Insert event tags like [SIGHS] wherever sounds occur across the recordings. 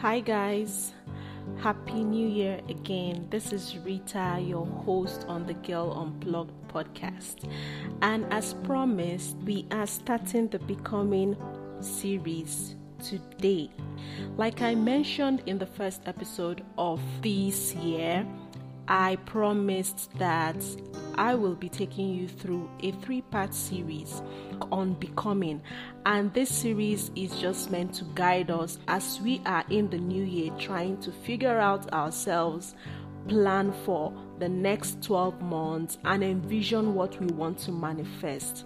Hi, guys. Happy New Year again. This is Rita, your host on the Girl Unplugged podcast. And as promised, we are starting the Becoming series today. Like I mentioned in the first episode of this year, I promised that I will be taking you through a three part series on becoming, and this series is just meant to guide us as we are in the new year trying to figure out ourselves, plan for the next 12 months, and envision what we want to manifest.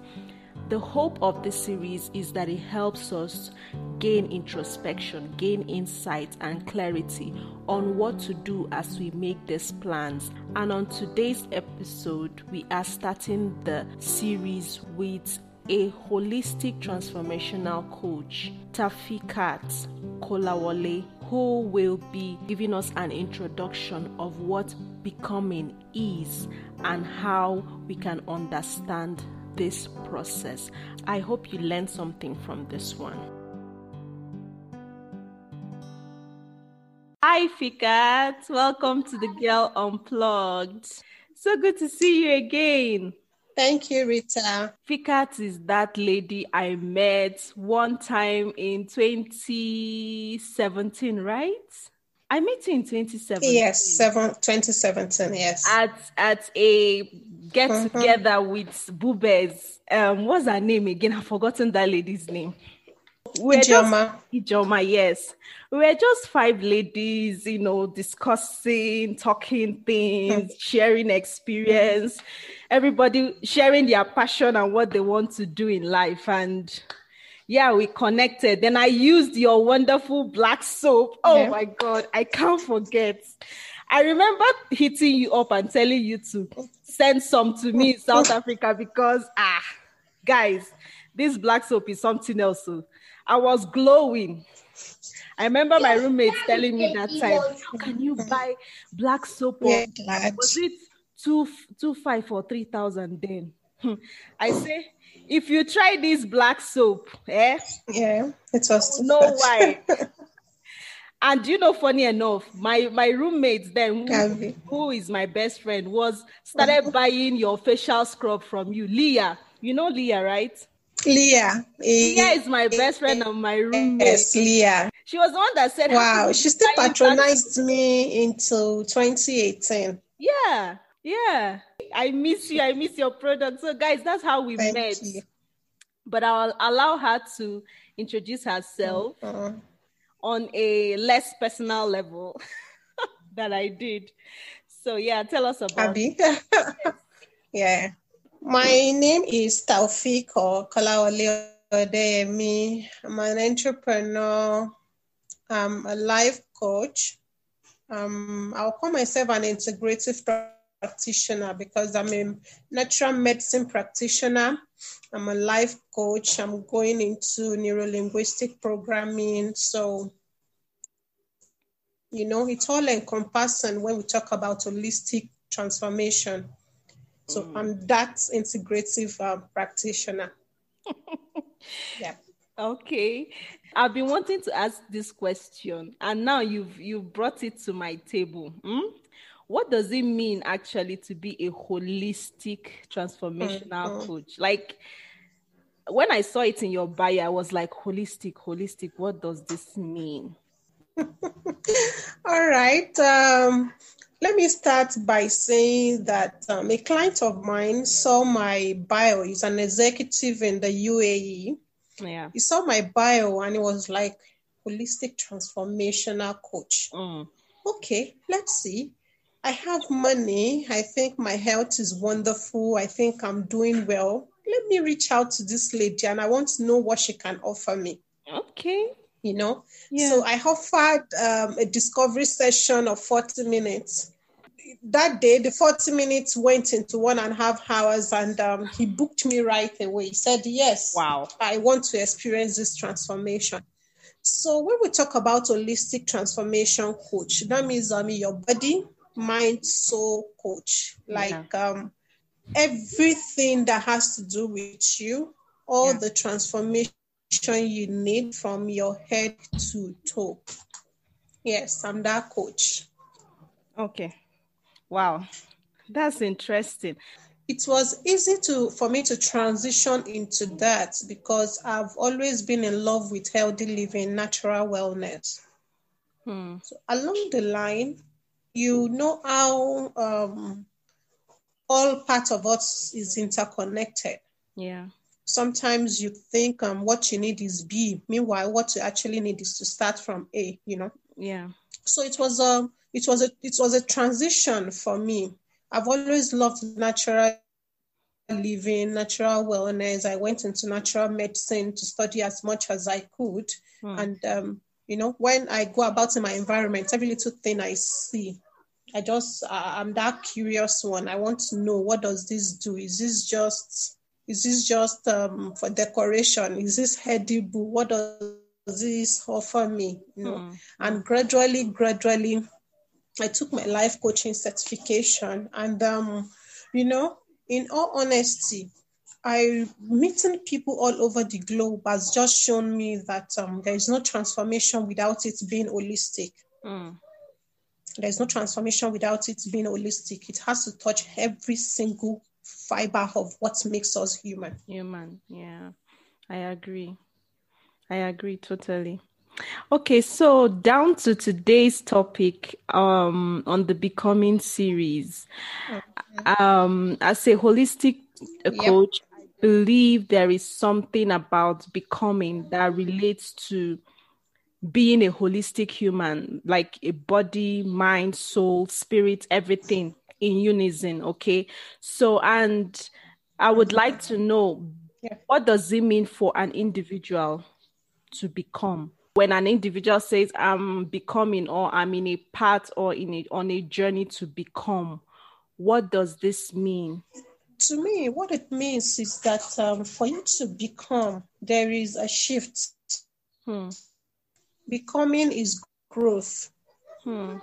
The hope of this series is that it helps us gain introspection, gain insight, and clarity on what to do as we make these plans. And on today's episode, we are starting the series with a holistic transformational coach, Taofeeqat Kolawole, who will be giving us an introduction of what becoming is and how we can understand this process. I hope you learned something from this one. Hi, Fikat. Welcome to the Girl Unplugged. So good to see you again. Thank you, Rita. Fikat is that lady I met one time in 2017, right? I met you in 2017. Yes, seven, 2017, yes. At at a get together mm-hmm. with Bubes. Um, what's her name again? I've forgotten that lady's name. we Ijeoma. Just, Ijeoma, yes. We were just five ladies, you know, discussing, talking things, mm. sharing experience, everybody sharing their passion and what they want to do in life. And yeah, we connected. Then I used your wonderful black soap. Oh yeah. my God, I can't forget. I remember hitting you up and telling you to send some to me in South Africa because, ah, guys, this black soap is something else. So I was glowing. I remember my roommates telling me that time, how can you buy black soap? Yeah, was it two, two five or three thousand then? I say, if you try this black soap, eh? Yeah, it was. No why. [LAUGHS] and you know, funny enough, my my roommates then, who, who is my best friend, was started buying your facial scrub from you, Leah. You know Leah, right? Leah. Leah is my best friend and my roommate. Yes, Leah. She was the one that said, "Wow." She still patronized me into 2018. Yeah, yeah. I miss you. I miss your product. So, guys, that's how we Thank met. You. But I'll allow her to introduce herself uh-huh. On a less personal level [LAUGHS] that I did. So, yeah, tell us about Abby. [LAUGHS] yeah. My name is Taofeeqat Kolawole Odeyemi. I'm an entrepreneur. I'm a life coach. Um, I'll call myself an integrative practitioner because I'm a natural medicine practitioner. I'm a life coach. I'm going into neuro-linguistic programming. So, you know, it's all encompassing when we talk about holistic transformation. So mm. I'm that integrative uh, practitioner. [LAUGHS] yeah. Okay. I've been wanting to ask this question, and now you've you brought it to my table. Hmm? What does it mean actually to be a holistic transformational mm-hmm. coach? Like when I saw it in your bio, I was like, holistic, holistic, what does this mean? [LAUGHS] All right. Um, let me start by saying that um, a client of mine saw my bio. He's an executive in the UAE. Yeah. He saw my bio and he was like, holistic transformational coach. Mm. Okay, let's see. I have money. I think my health is wonderful. I think I'm doing well. Let me reach out to this lady and I want to know what she can offer me. Okay. You know? Yeah. So I offered um, a discovery session of 40 minutes. That day, the 40 minutes went into one and a half hours, and um, he booked me right away. He said, Yes, wow, I want to experience this transformation. So, when we talk about holistic transformation coach, that means I mean your body, mind soul coach like yeah. um everything that has to do with you all yeah. the transformation you need from your head to toe Yes, I'm that coach. Okay. Wow. That's interesting. It was easy to for me to transition into that because I've always been in love with healthy living, natural wellness. Hmm. So along the line, you know how um, all parts of us is interconnected. Yeah. Sometimes you think um, what you need is B. Meanwhile, what you actually need is to start from A. You know. Yeah. So it was a it was a it was a transition for me. I've always loved natural living, natural wellness. I went into natural medicine to study as much as I could, hmm. and um, you know, when I go about in my environment, every little thing I see, I just uh, I'm that curious one. I want to know what does this do? Is this just is this just um, for decoration? Is this edible? What does this offer me? You know, mm. and gradually, gradually, I took my life coaching certification, and um, you know, in all honesty, I meeting people all over the globe has just shown me that um, there is no transformation without it being holistic. Mm. There's no transformation without it being holistic. It has to touch every single fiber of what makes us human. Human, yeah. I agree. I agree totally. Okay, so down to today's topic um on the becoming series. Okay. Um as a holistic coach, yep. I believe there is something about becoming that relates to being a holistic human, like a body, mind, soul, spirit, everything in unison. Okay. So, and I would like to know yeah. what does it mean for an individual to become? When an individual says, I'm becoming, or I'm in a path or in a, on a journey to become, what does this mean? To me, what it means is that um, for you to become, there is a shift. Hmm Becoming is growth. Hmm.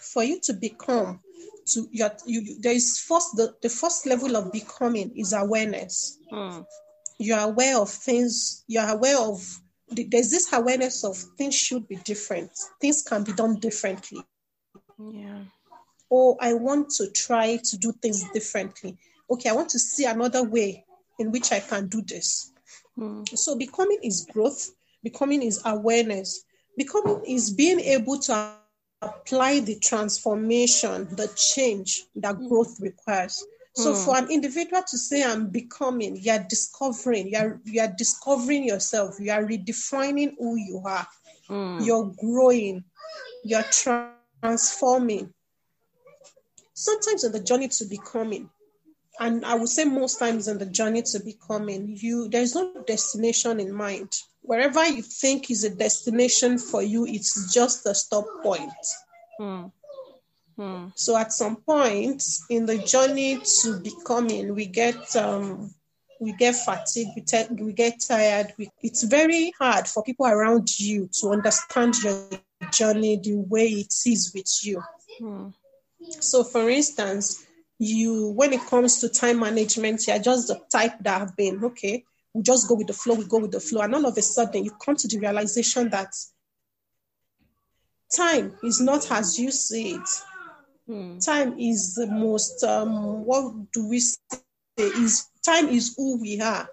For you to become, to your, you, there is first the, the first level of becoming is awareness. Hmm. You are aware of things. You are aware of there's this awareness of things should be different. Things can be done differently. Yeah. Or I want to try to do things differently. Okay, I want to see another way in which I can do this. Hmm. So becoming is growth. Becoming is awareness. Becoming is being able to apply the transformation, the change that mm. growth requires. So mm. for an individual to say I'm becoming, you're discovering, you're you're discovering yourself, you are redefining who you are, mm. you're growing, you're transforming. Sometimes in the journey to becoming, and I would say most times in the journey to becoming, you there's no destination in mind wherever you think is a destination for you, it's just a stop point. Hmm. Hmm. So at some point in the journey to becoming, we get um, we get fatigued, we, te- we get tired. We, it's very hard for people around you to understand your journey the way it is with you. Hmm. So, for instance, you when it comes to time management, you're just the type that have been okay we just go with the flow, we go with the flow. And all of a sudden, you come to the realization that time is not as you see it. Hmm. Time is the most, um, what do we say? Is time is who we are.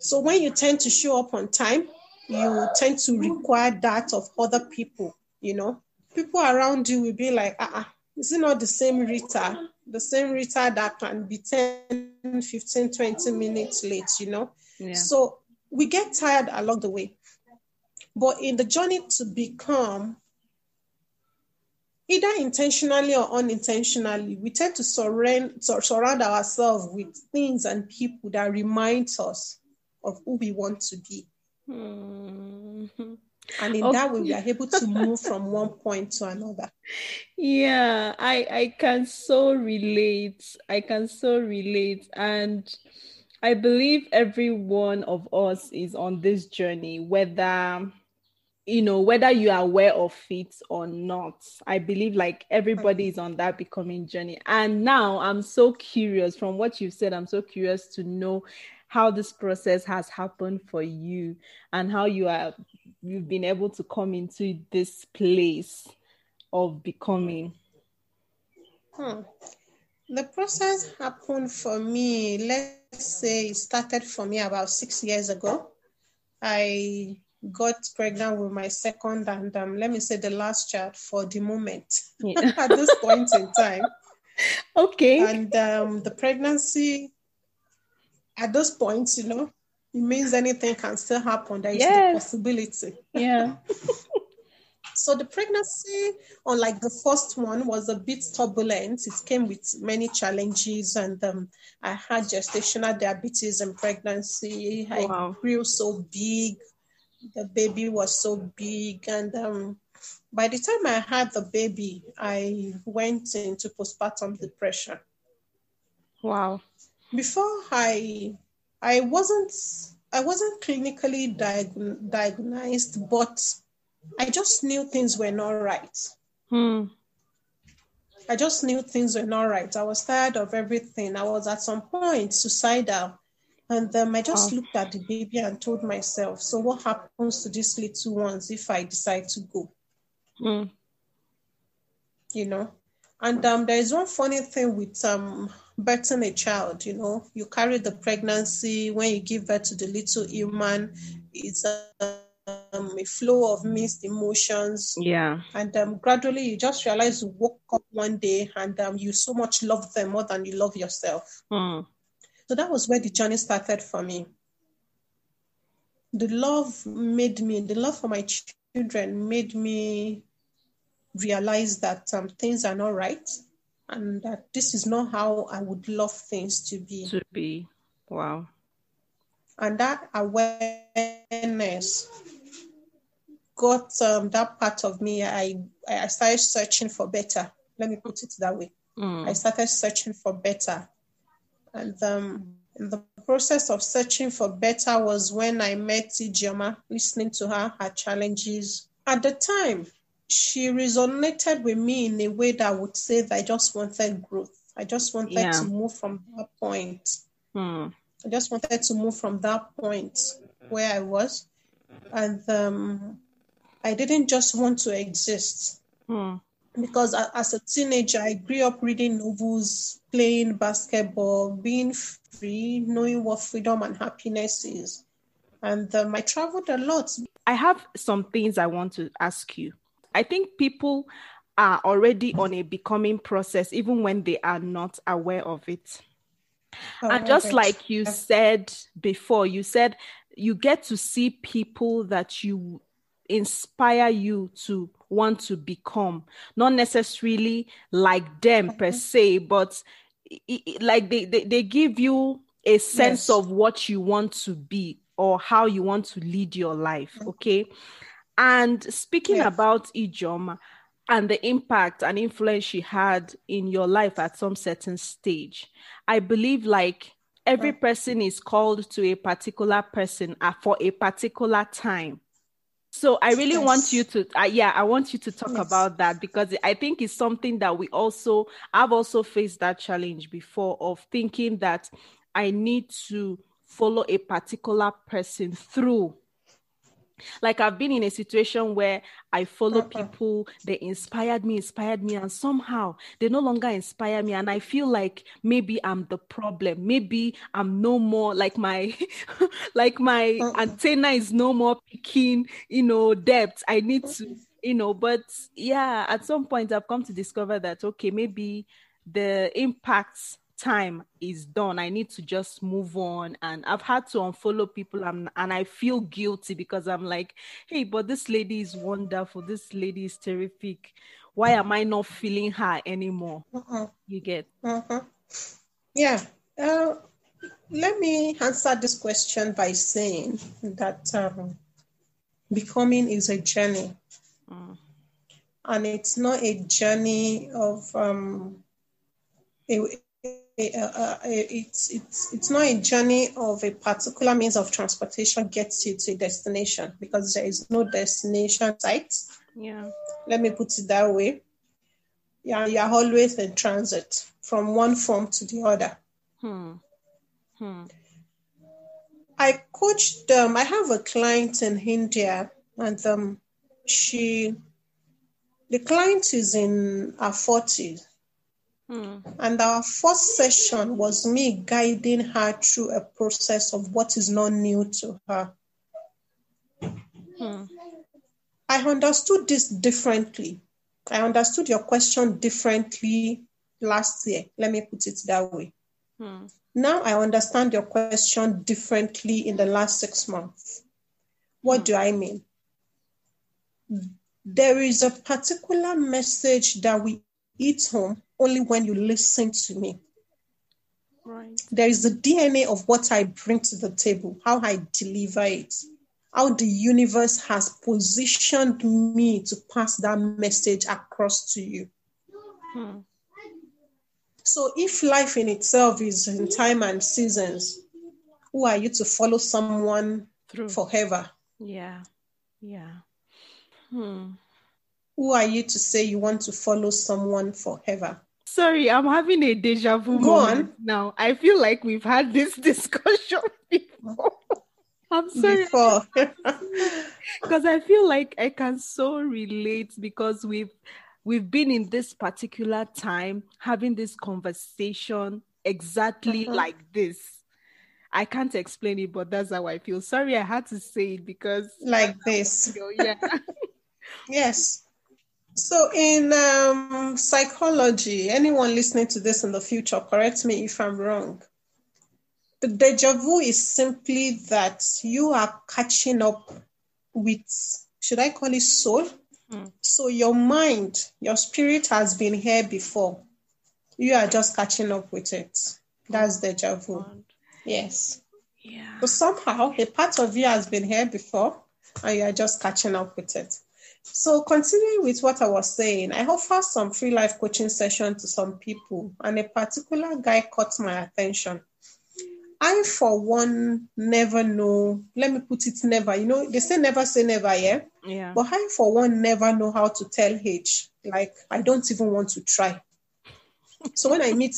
So when you tend to show up on time, you tend to require that of other people, you know. People around you will be like, ah, uh-uh, is it not the same Rita? The same Rita that can be 10, 15, 20 minutes late, you know. Yeah. So we get tired along the way. But in the journey to become, either intentionally or unintentionally, we tend to surround, surround ourselves with things and people that remind us of who we want to be. Mm-hmm. And in okay. that way, we are able to move from one point to another. Yeah, I I can so relate. I can so relate. And I believe every one of us is on this journey, whether you know whether you are aware of it or not i believe like everybody is on that becoming journey and now i'm so curious from what you've said i'm so curious to know how this process has happened for you and how you are you've been able to come into this place of becoming? Hmm. The process happened for me, let's say it started for me about six years ago. I got pregnant with my second and um, let me say the last child for the moment yeah. [LAUGHS] at this point in time. [LAUGHS] Okay. And um, the pregnancy at those points, you know, it means anything can still happen. There is yes. the possibility. Yeah. [LAUGHS] so the pregnancy, unlike the first one, was a bit turbulent. It came with many challenges, and um, I had gestational diabetes in pregnancy. Wow. I grew so big. The baby was so big, and um, by the time I had the baby, I went into postpartum depression. Wow. Before I I wasn't I wasn't clinically diag- diagnosed, but I just knew things were not right. Hmm. I just knew things were not right. I was tired of everything. I was at some point suicidal. And then I just looked at the baby and told myself, so what happens to these little ones if I decide to go? Hmm. You know? And um, there is one funny thing with um, birthing a child, you know, you carry the pregnancy, when you give birth to the little human, it's um, a flow of mixed emotions. Yeah. And um, gradually you just realize you woke up one day and um, you so much love them more than you love yourself. Mm. So that was where the journey started for me. The love made me, the love for my children made me realize that um, things are not right and that this is not how I would love things to be. To be. Wow. And that awareness got um, that part of me. I, I started searching for better. Let me put it that way. Mm. I started searching for better. And um, in the process of searching for better was when I met Ijeoma, listening to her, her challenges. At the time, she resonated with me in a way that I would say that I just wanted growth. I just wanted yeah. to move from that point. Hmm. I just wanted to move from that point where I was. And um, I didn't just want to exist. Hmm. Because as a teenager, I grew up reading novels, playing basketball, being free, knowing what freedom and happiness is. And um, I traveled a lot. I have some things I want to ask you. I think people are already on a becoming process, even when they are not aware of it. Oh, and just like you said before, you said you get to see people that you inspire you to want to become, not necessarily like them per mm-hmm. se, but like they, they, they give you a sense yes. of what you want to be or how you want to lead your life. Mm-hmm. And speaking yes. about Ijeoma and the impact and influence she had in your life at some certain stage, I believe like every person is called to a particular person for a particular time. So I really yes. want you to, uh, yeah, I want you to talk yes. about that because I think it's something that we also, I've also faced that challenge before of thinking that I need to follow a particular person through like I've been in a situation where I follow uh-uh. people, they inspired me, inspired me, and somehow they no longer inspire me. And I feel like maybe I'm the problem. Maybe I'm no more like my [LAUGHS] like my uh-uh. antenna is no more picking, you know, depth. I need to, uh-huh. you know, but yeah, at some point I've come to discover that okay, maybe the impacts time is done. I need to just move on. And I've had to unfollow people and, and I feel guilty because I'm like, hey, but this lady is wonderful. This lady is terrific. Why am I not feeling her anymore? Uh-huh. You get? Uh-huh. Yeah. Uh, let me answer this question by saying that um, becoming is a journey. Mm. And it's not a journey of um, a, uh, it's it's it's not a journey of a particular means of transportation gets you to a destination because there is no destination site. Yeah. Let me put it that way. Yeah, you're always in transit from one form to the other. Hmm. Hmm. I coached um, I have a client in India and um, she, the client is in her 40s. Hmm. And our first session was me guiding her through a process of what is not new to her. Hmm. I understood this differently. I understood your question differently last year. Let me put it that way. Hmm. Now I understand your question differently in the last six months. What hmm. do I mean? There is a particular message that we eat home only when you listen to me. Right. There is the DNA of what I bring to the table, how I deliver it, how the universe has positioned me to pass that message across to you. Hmm. So, if life in itself is in time and seasons, who are you to follow someone Through. forever? Yeah. Yeah. Hmm. Who are you to say you want to follow someone forever? Sorry, I'm having a deja vu Go on. now. I feel like we've had this [LAUGHS] discussion before. I'm sorry. Because [LAUGHS] I feel like I can so relate because we've we've been in this particular time having this conversation exactly uh-huh. like this. I can't explain it, but that's how I feel. Sorry, I had to say it because like this. [LAUGHS] Yeah. yes. So, in um, psychology, anyone listening to this in the future, correct me if I'm wrong. The deja vu is simply that you are catching up with, should I call it soul? Mm. So, your mind, your spirit has been here before. You are just catching up with it. That's deja vu. Yes. Yeah. So, somehow, a part of you has been here before, and you are just catching up with it. So, continuing with what I was saying, I offer some free life coaching session to some people, and a particular guy caught my attention. I, for one, never know. Let me put it never. You know, they say never say never, yeah? Yeah. But I, for one, never know how to tell age. Like, I don't even want to try. so when I meet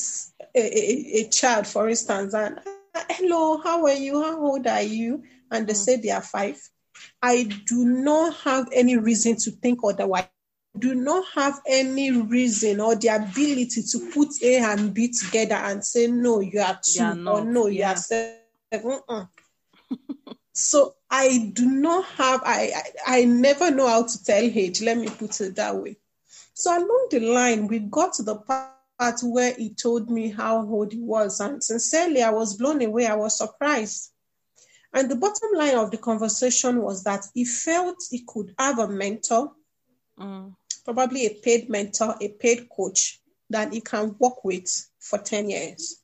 a, a, a, child, for instance, and hello, how are you? How old are you? And they mm. say they are five. I do not have any reason to think otherwise. I Do not have any reason or the ability to put A and B together and say, no, you are two, or no, you yeah. are seven. so I do not have, I, I, I never know how to tell age. Let me put it that way. So along the line, we got to the part where he told me how old he was. And sincerely, I was blown away. I was surprised. And the bottom line of the conversation was that he felt he could have a mentor, mm. probably a paid mentor, a paid coach that he can work with for 10 years.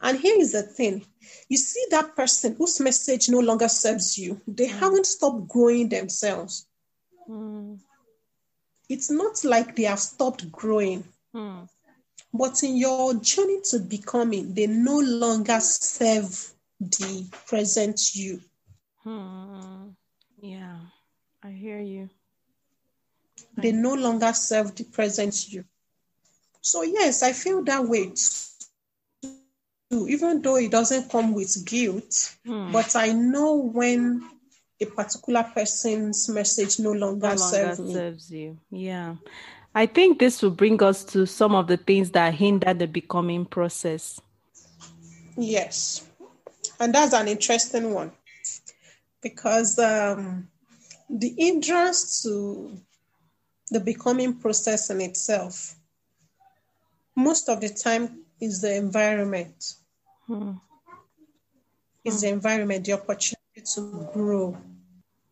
And here is the thing you see that person whose message no longer serves you, they mm. haven't stopped growing themselves. Mm. It's not like they have stopped growing. Mm. But in your journey to becoming, they no longer serve the present you. Hmm. Yeah, I hear you. They I... no longer serve the present you. So, yes, I feel that way too, even though it doesn't come with guilt, hmm. but I know when a particular person's message no longer, no longer serves, serves you. Yeah. I think this will bring us to some of the things that hinder the becoming process. Yes. And that's an interesting one because um, the interest to the becoming process in itself, most of the time, is the environment. Hmm. Is the environment, the opportunity to grow.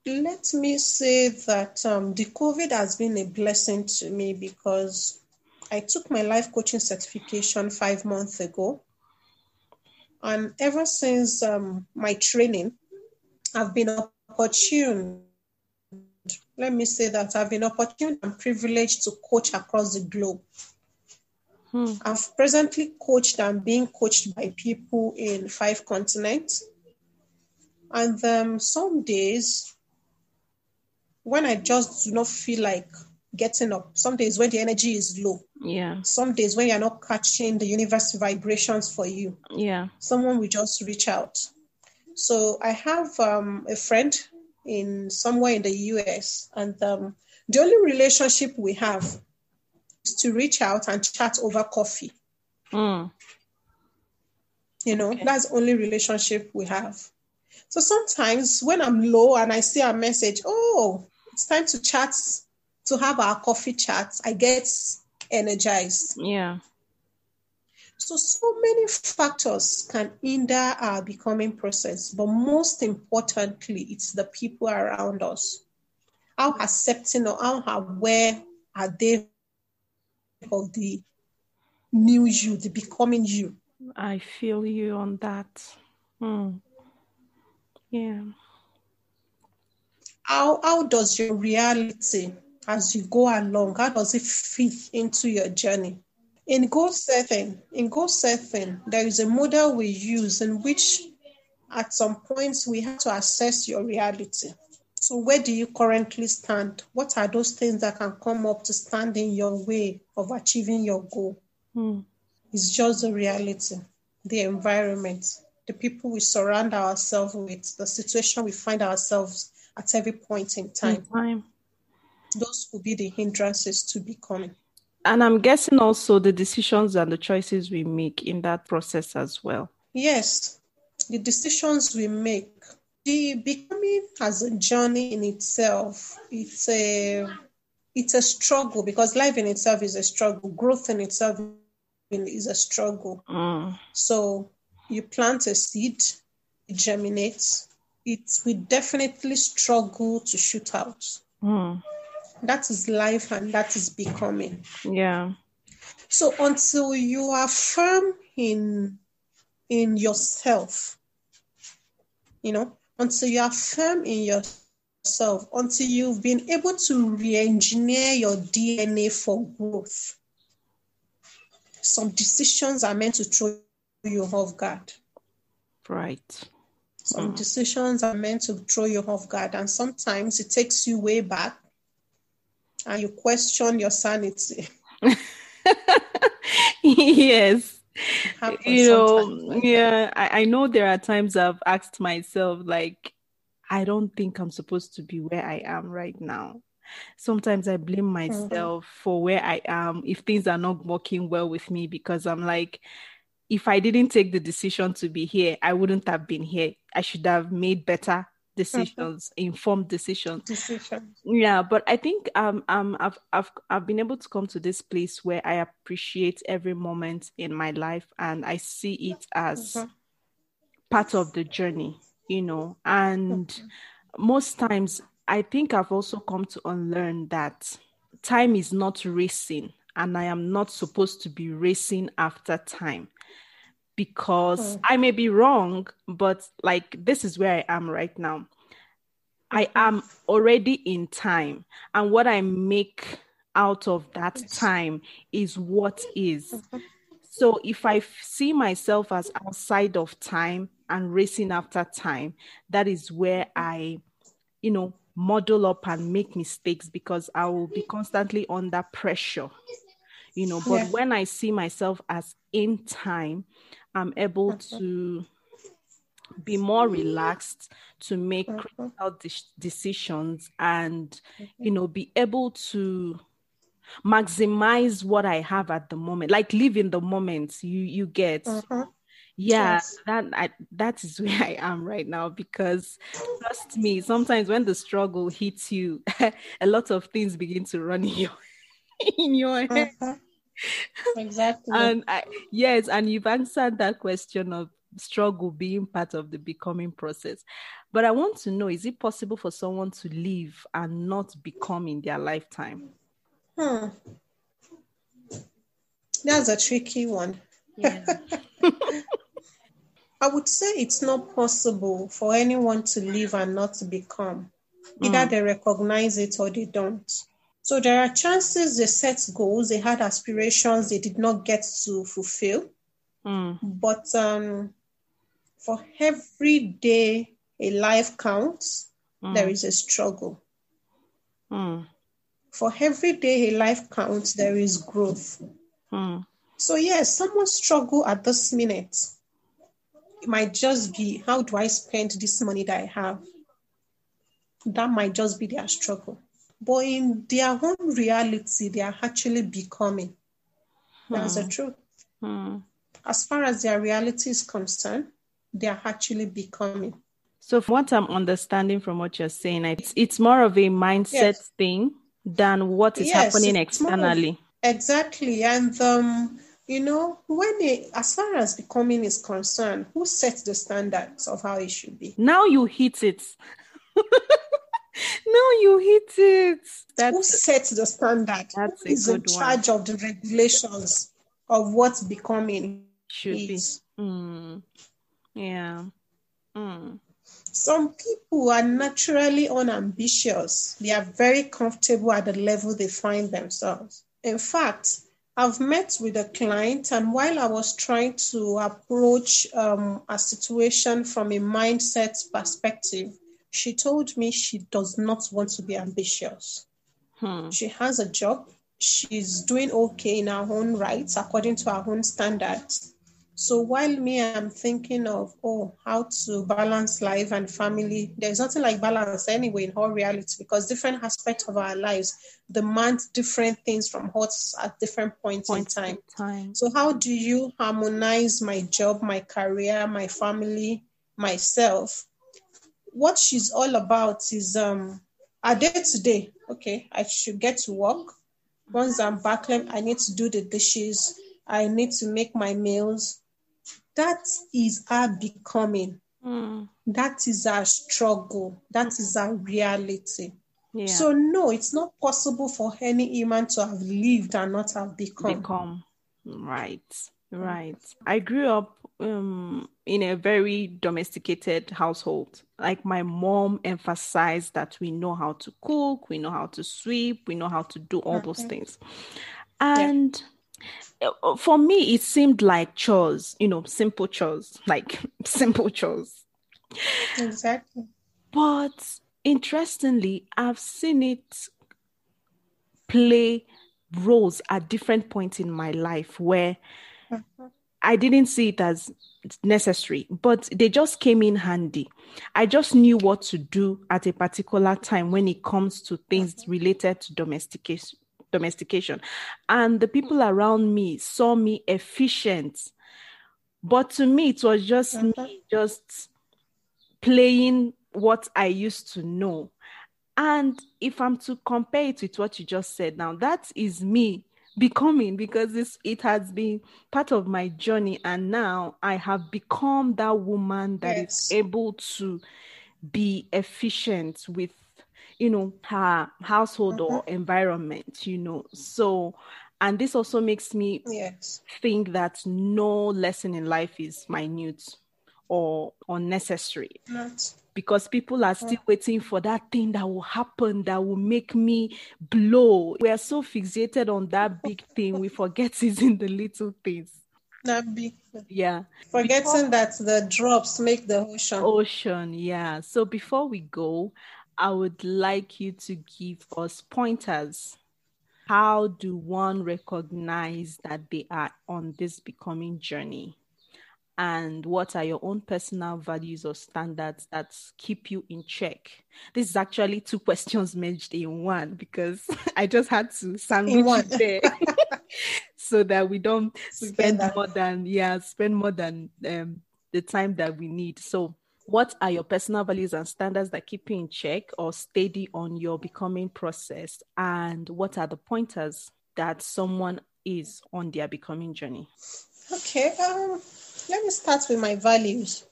Let me say that um, the COVID has been a blessing to me because I took my life coaching certification five months ago. And ever since um, my training, I've been opportune. Let me say that I've been opportune and privileged to coach across the globe. Hmm. I've presently coached and being coached by people in five continents. And um, some days, when I just do not feel like getting up. Some days when the energy is low. Yeah. Some days when you're not catching the universe vibrations for you. Yeah. Someone will just reach out. So I have um, a friend in somewhere in the US, and um, the only relationship we have is to reach out and chat over coffee. Mm. You know, Okay. that's the only relationship we have. So sometimes when I'm low and I see a message, oh, it's time to chat, to have our coffee chat, I get energized. Yeah. So, so many factors can hinder our becoming process, but most importantly, it's the people around us. How accepting or how aware are they of the new you, the becoming you? I feel you on that. Mm. Yeah. How, how does your reality as you go along, how does it fit into your journey? In goal setting, in goal setting, there is a model we use in which at some points we have to assess your reality. So where do you currently stand? What are those things that can come up to stand in your way of achieving your goal? Mm. It's just the reality, the environment, the people we surround ourselves with, the situation we find ourselves at every point in time. Time. Those will be the hindrances to becoming. And I'm guessing also the decisions and the choices we make in that process as well. Yes, the decisions we make, the becoming as a journey in itself, it's a it's a struggle because life in itself is a struggle. Growth in itself is a struggle. Mm. So you plant a seed, it germinates. It will definitely struggle to shoot out. Mm. That is life and that is becoming. Yeah. So until you are firm in in yourself, you know, until you are firm in yourself, until you've been able to re-engineer your DNA for growth, some decisions are meant to throw you off guard. Right. Some mm. decisions are meant to throw you off guard, and sometimes it takes you way back and you question your sanity. [LAUGHS] yes. You know, like yeah, I, I know there are times I've asked myself, like, I don't think I'm supposed to be where I am right now. Sometimes I blame mm-hmm. myself for where I am if things are not working well with me because I'm like, if I didn't take the decision to be here, I wouldn't have been here. I should have made better decisions, [LAUGHS] informed decisions. decision. Yeah, but I think um um I've I've I've been able to come to this place where I appreciate every moment in my life and I see it as Mhm. part of the journey, you know. And most times I think I've also come to unlearn that time is not racing and I am not supposed to be racing after time because hmm. I may be wrong, but like this is where I am right now. I am already in time, and what I make out of that time is what is. Mm-hmm. So if I see myself as outside of time and racing after time, that is where I, you know, model up and make mistakes because I will be constantly under pressure you know but Yeah. when i see myself as in time i'm able to be more relaxed to make critical de- decisions and you know be able to maximize what i have at the moment like live in the moment you you get Mhm. yeah Yes. that I, that is where [LAUGHS] i am right now because [LAUGHS] trust me sometimes when the struggle hits you [LAUGHS] a lot of things begin to run in your in your head Mhm. Exactly. and I, yes and you've answered that question of struggle being part of the becoming process but i want to know is it possible for someone to live and not become in their lifetime Hmm. That's a tricky one. yeah [LAUGHS] I would say it's not possible for anyone to live and not to become. Either they recognize it or they don't. So there are chances they set goals, they had aspirations they did not get to fulfill. Mm, But um, for every day a life counts, there is a struggle. mm, For every day a life counts, there is growth. mm, So, yes, someone's struggle at this minute. It might just be how do I spend this money that I have? that might just be their struggle. But in their own reality, they are actually becoming. That's the Hmm. truth. Hmm. As far as their reality is concerned, they are actually becoming. So, from what I'm understanding from what you're saying, it's it's more of a mindset Yes. thing than what is Yes, happening more of- externally. Exactly. And um, you know, when it, as far as becoming is concerned, who sets the standards of how it should be? Now you hit it. [LAUGHS] [LAUGHS] now you hit it. who sets the standard? that's who a is in good one. charge of the regulations of what's becoming should be. Mm. Yeah. Mm. Some people are naturally unambitious. They are very comfortable at the level they find themselves. In fact, I've met with a client, and while I was trying to approach um, a situation from a mindset perspective, she told me she does not want to be ambitious. Hmm. She has a job. She's doing okay in her own rights according to her own standards. So while me, I'm thinking of, oh, how to balance life and family, there's nothing like balance anyway in all reality because different aspects of our lives demand different things from us at different points Points in time. in time. So how do you harmonize my job, my career, my family, myself? What she's all about is um a day to day. Okay, I should get to work. Once I'm back, I need to do the dishes. I need to make my meals. That is our becoming. Mm. That is our struggle. That is our reality. Yeah. So no, it's not possible for any human to have lived and not have become. become right right i grew up um in a very domesticated household like my mom emphasized that we know how to cook we know how to sweep we know how to do all those Mhm. things and uh, for me it seemed like chores you know simple chores like [LAUGHS] simple chores Exactly. but interestingly i've seen it play roles at different points in my life where. I didn't see it as necessary, but they just came in handy. I just knew what to do at a particular time when it comes to things related to domestication domestication. And the people around me saw me efficient. But to me, it was just me just playing what I used to know. And if I'm to compare it with what you just said now, that is me becoming because this it has been part of my journey and now I have become that woman that is Yes. able to be efficient with you know her household or mm-hmm. environment you know so and this also makes me Yes. think that no lesson in life is minute or unnecessary Not. Because people are still waiting for that thing that will happen that will make me blow. We are so fixated on that [LAUGHS] big thing, we forget it's in the little things. Not big. Yeah. Forgetting that the drops make the ocean. Ocean, yeah. So before we go, I would like you to give us pointers. How do one recognize that they are on this becoming journey? And what are your own personal values or standards that keep you in check? This is actually two [LAUGHS] questions merged in one because [LAUGHS] I just had to sandwich one. there [LAUGHS] so that we don't spend more than yeah, spend more than um the time that we need. So what are your personal values and standards that keep you in check or steady on your becoming process? And what are the pointers that someone is on their becoming journey? Okay. Um, let me start with my values,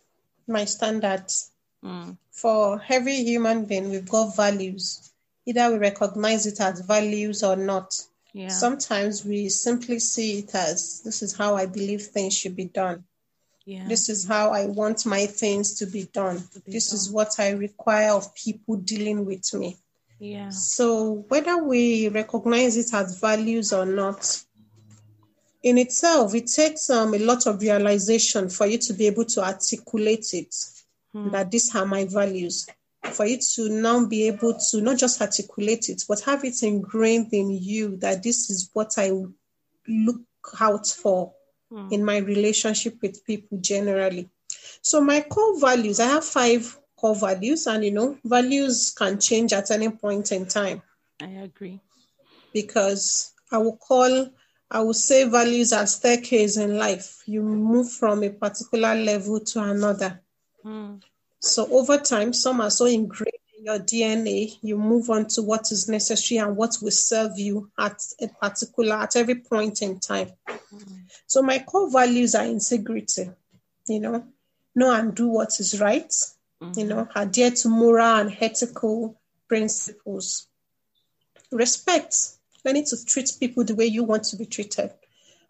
my standards. Mm, For every human being, we've got values. Either we recognize it as values or not. yeah. Sometimes we simply see it as this is how I believe things should be done. yeah. This is how I want my things to be done. be This is what I require of people dealing with me. yeah. So, whether we recognize it as values or not, in itself, it takes um, a lot of realization for you to be able to articulate it Hmm. that these are my values. For you to now be able to not just articulate it, but have it ingrained in you that this is what I look out for Hmm. in my relationship with people generally. So, my core values, I have five core values, and you know, values can change at any point in time. I agree. Because I will call, I would say values are staircase in life. You move from a particular level to another. Mm. So over time, some are so ingrained in your DNA, you move on to what is necessary and what will serve you at a particular, at every point in time. Mm. So my core values are integrity, you know, know and do what is right, mm-hmm. you know, adhere to moral and ethical principles. Respect, learning to treat people the way you want to be treated.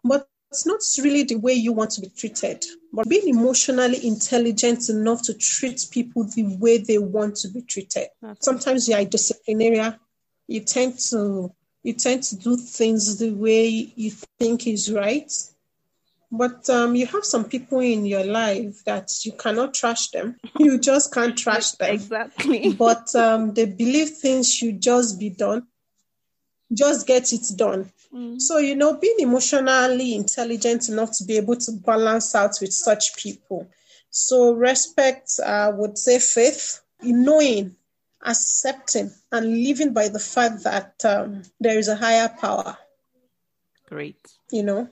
But it's not really the way you want to be treated, but being emotionally intelligent enough to treat people the way they want to be treated. Okay. Sometimes you are a disciplinarian, you tend to you tend to do things the way you think is right. But um, you have some people in your life that you cannot trash them. [LAUGHS] You just can't trash them. Exactly. But um, they believe things should just be done. Just get it done. Mm. So, you know, being emotionally intelligent enough to be able to balance out with such people. So, respect, I would say faith, knowing, accepting, and living by the fact that um, there is a higher power. Great. You know,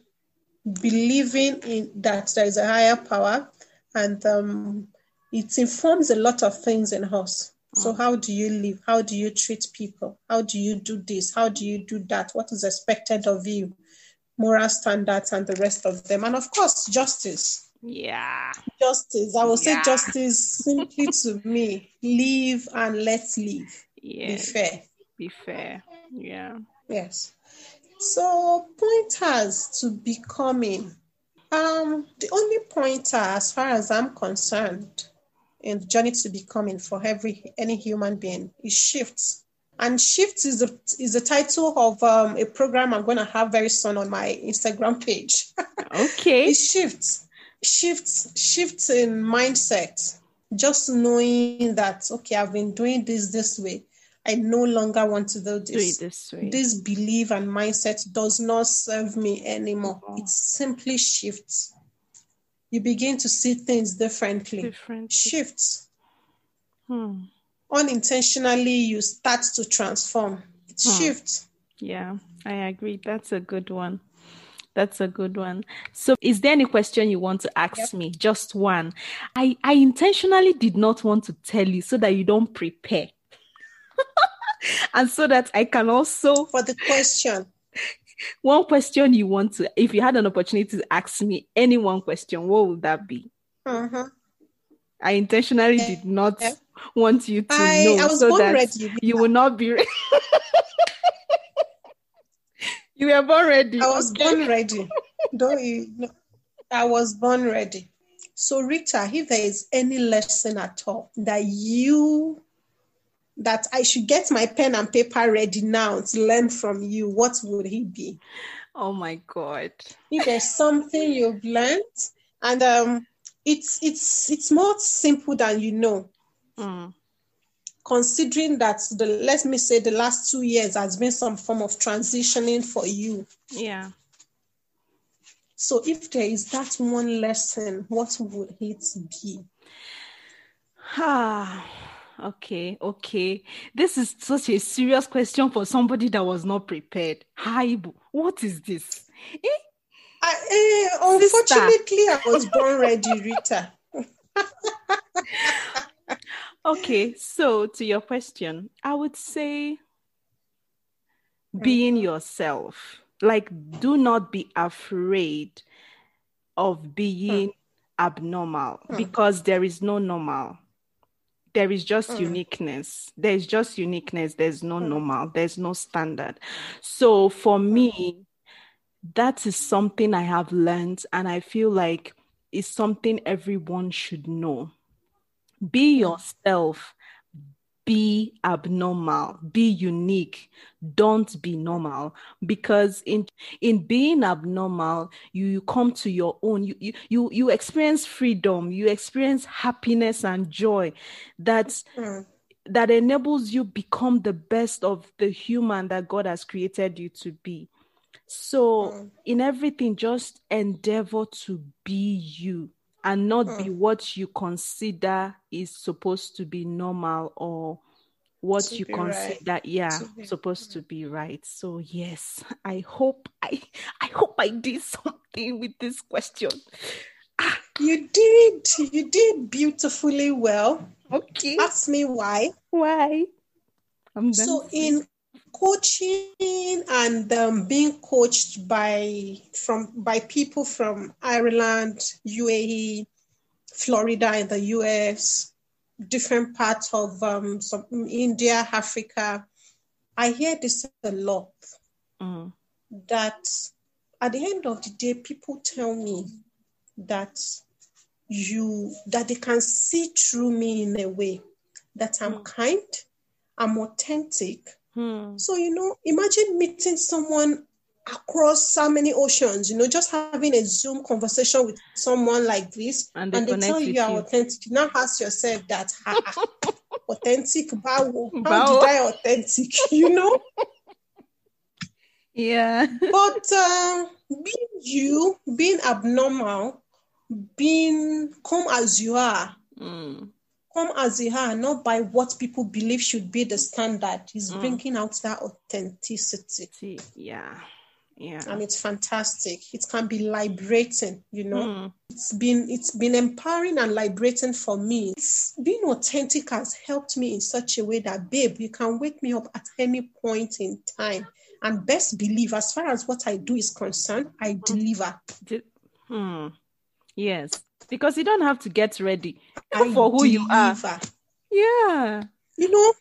believing in that there is a higher power and um, it informs a lot of things in us. So, how do you live? How do you treat people? How do you do this? How do you do that? What is expected of you? Moral standards and the rest of them. And of course, justice. Yeah. Justice. I will yeah. say justice simply [LAUGHS] to me live and let's live. Yeah. Be fair. Be fair. Yeah. Yes. So pointers to becoming. Um, the only pointer, as far as I'm concerned, in the journey to becoming for every any human being is shifts. And shifts is the is the title of um, a program I'm going to have very soon on my Instagram page. [LAUGHS] Okay. it shifts, shifts, shifts in mindset. Just knowing that okay, I've been doing this this way I no longer want to do this. Do this, way. this belief and mindset does not serve me anymore. Oh. It simply shifts. You begin to see things differently. differently. Shifts. Hmm. Unintentionally, you start to transform. It hmm. shifts. Yeah, I agree. That's a good one. That's a good one. So, is there any question you want to ask yep. me? Just one. I, I intentionally did not want to tell you so that you don't prepare. [LAUGHS] and so that I can also for the question. One question you want to, if you had an opportunity to ask me any one question, what would that be? Uh-huh. I intentionally did not yeah. want you to I, know I so that ready. you will not be ready. [LAUGHS] you were born ready. I was okay. born ready. Don't you? No, I was born ready. So, Rita, if there is any lesson at all that you that I should get my pen and paper ready now to learn from you, what would he be? Oh my God. If there's something you've learned, and um, it's it's it's more simple than you know. Mm. Considering that the let me say the last two years has been some form of transitioning for you. Yeah. So if there is that one lesson, what would it be? [SIGHS] Ah okay, okay. This is such a serious question for somebody that was not prepared. Hi, what is this? Eh? I, uh, unfortunately, I was born ready, Rita. [LAUGHS] okay, so to your question, I would say being mm-hmm. yourself. Like, do not be afraid of being hmm. abnormal hmm. because there is no normal there is just mm. uniqueness. There's just uniqueness. There's no mm. normal. There's no standard. So for mm. me, that is something I have learned, and I feel like it's something everyone should know. Be mm. yourself be abnormal be unique. Don't be normal. Because in in being abnormal you, you come to your own. You, you you you experience freedom. You experience happiness and joy that's mm. that enables you become the best of the human that god has created you to be. So mm. in everything just endeavor to be you and not mm. be what you consider is supposed to be normal or what to you consider right. yeah to supposed to be right. So yes i hope i i hope i did [LAUGHS] something with this question. Ah. you did. You did beautifully well. Okay. Ask me why. Why? I'm so in coaching and um, being coached by from by people from Ireland, UAE, Florida in the US, different parts of um, some India, Africa. I hear this a lot. Mm. That at the end of the day, people tell me that you that they can see through me in a way that I'm mm. kind, I'm authentic, Hmm. So, you know, imagine meeting someone across so many oceans, you know, just having a Zoom conversation with someone like this, and they, and they tell you you are authentic. You now ask yourself that, authentic, bow, how did I authentic, [LAUGHS] you know? Yeah. but uh, being you, being abnormal, being come as you are, mm come as they are, not by what people believe should be the standard. He's mm. bringing out that authenticity. Yeah. Yeah. And it's fantastic. It can be liberating, you know. Mm. It's been it's been empowering and liberating for me. It's being authentic has helped me in such a way that babe, you can wake me up at any point in time. And best believe, as far as what I do is concerned, I deliver. Hmm. Yes because you don't have to get ready for who you are. Yeah. You know,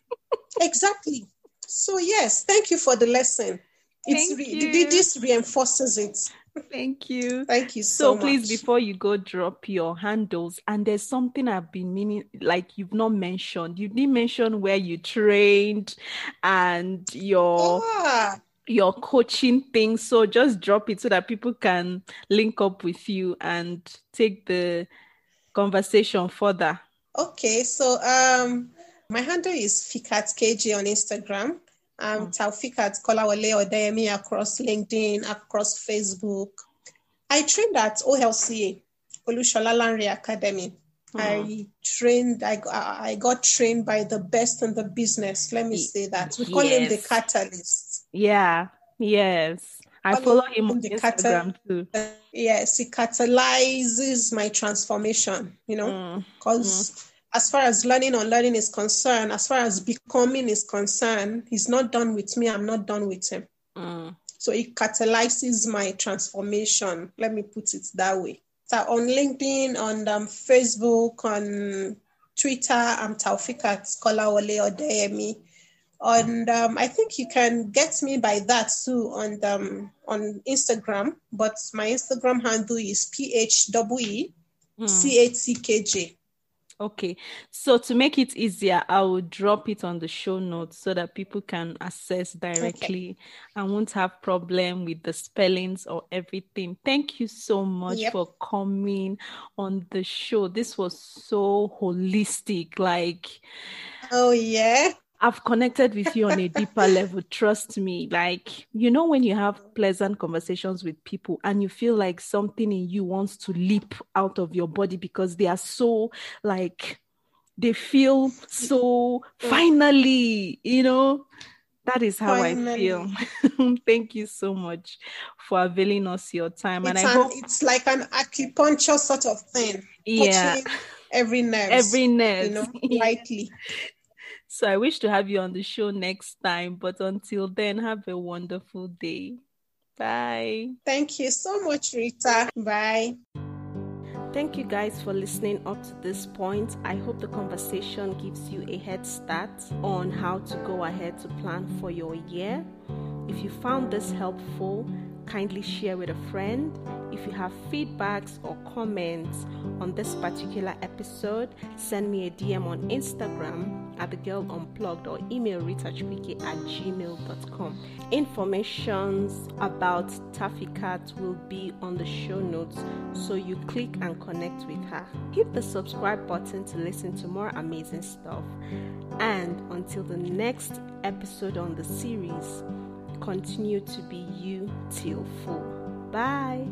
exactly. So, yes, thank you for the lesson. It's re- this reinforces it. Thank you. Thank you so, so please, before you go, drop your handles. And there's something I've been meaning, like you've not mentioned. You didn't mention where you trained and your ah your coaching thing. So just drop it so that people can link up with you and take the conversation further. Okay, so um my handle is Fikat KG on Instagram. Um, mm. Taofeeqat Kolawole Odeyemi across LinkedIn, across Facebook. I trained at OLCA, Olusola Lanre Academy. Mm. I trained, I, I got trained by the best in the business. Let me say that. We call yes. him the catalyst. Yeah, yes. I follow him on Instagram too. Yes, it catalyzes my transformation, you know, because mm. mm. as far as learning or learning is concerned, as far as becoming is concerned, he's not done with me, I'm not done with him. Mm. So it catalyzes my transformation. Let me put it that way. So on LinkedIn, on um, Facebook, on Twitter, I'm Taofeeqat Kolawole Odeyemi. And um, I think you can get me by that too on um, on Instagram. But my Instagram handle is p h w e c h c k j. Okay, so to make it easier, I will drop it on the show notes so that people can access directly okay. and won't have problem with the spellings or everything. Thank you so much yep. for coming on the show. This was so holistic, like. Oh yeah. I've connected with you on a deeper [LAUGHS] level. Trust me. Like, you know, when you have pleasant conversations with people and you feel like something in you wants to leap out of your body because they are so, like, they feel so finally, you know, that is how finally. I feel. [LAUGHS] Thank you so much for availing us your time. It's and I an, hope it's like an acupuncture sort of thing. Yeah. Every nerve. Every nerve. You know, [LAUGHS] lightly. So I wish to have you on the show next time. But until then, have a wonderful day. Bye. Thank you so much, Rita. Bye. Thank you guys for listening up to this point. I hope the conversation gives you a head start on how to go ahead to plan for your year. If you found this helpful, kindly share with a friend. If you have feedbacks or comments on this particular episode, send me a DM on Instagram at the girl unplugged or email ritachukwuike at gmail.com. Informations about Taofeeqat will be on the show notes, so you click and connect with her. Hit the subscribe button to listen to more amazing stuff. And until the next episode on the series, continue to be you till full. Bye.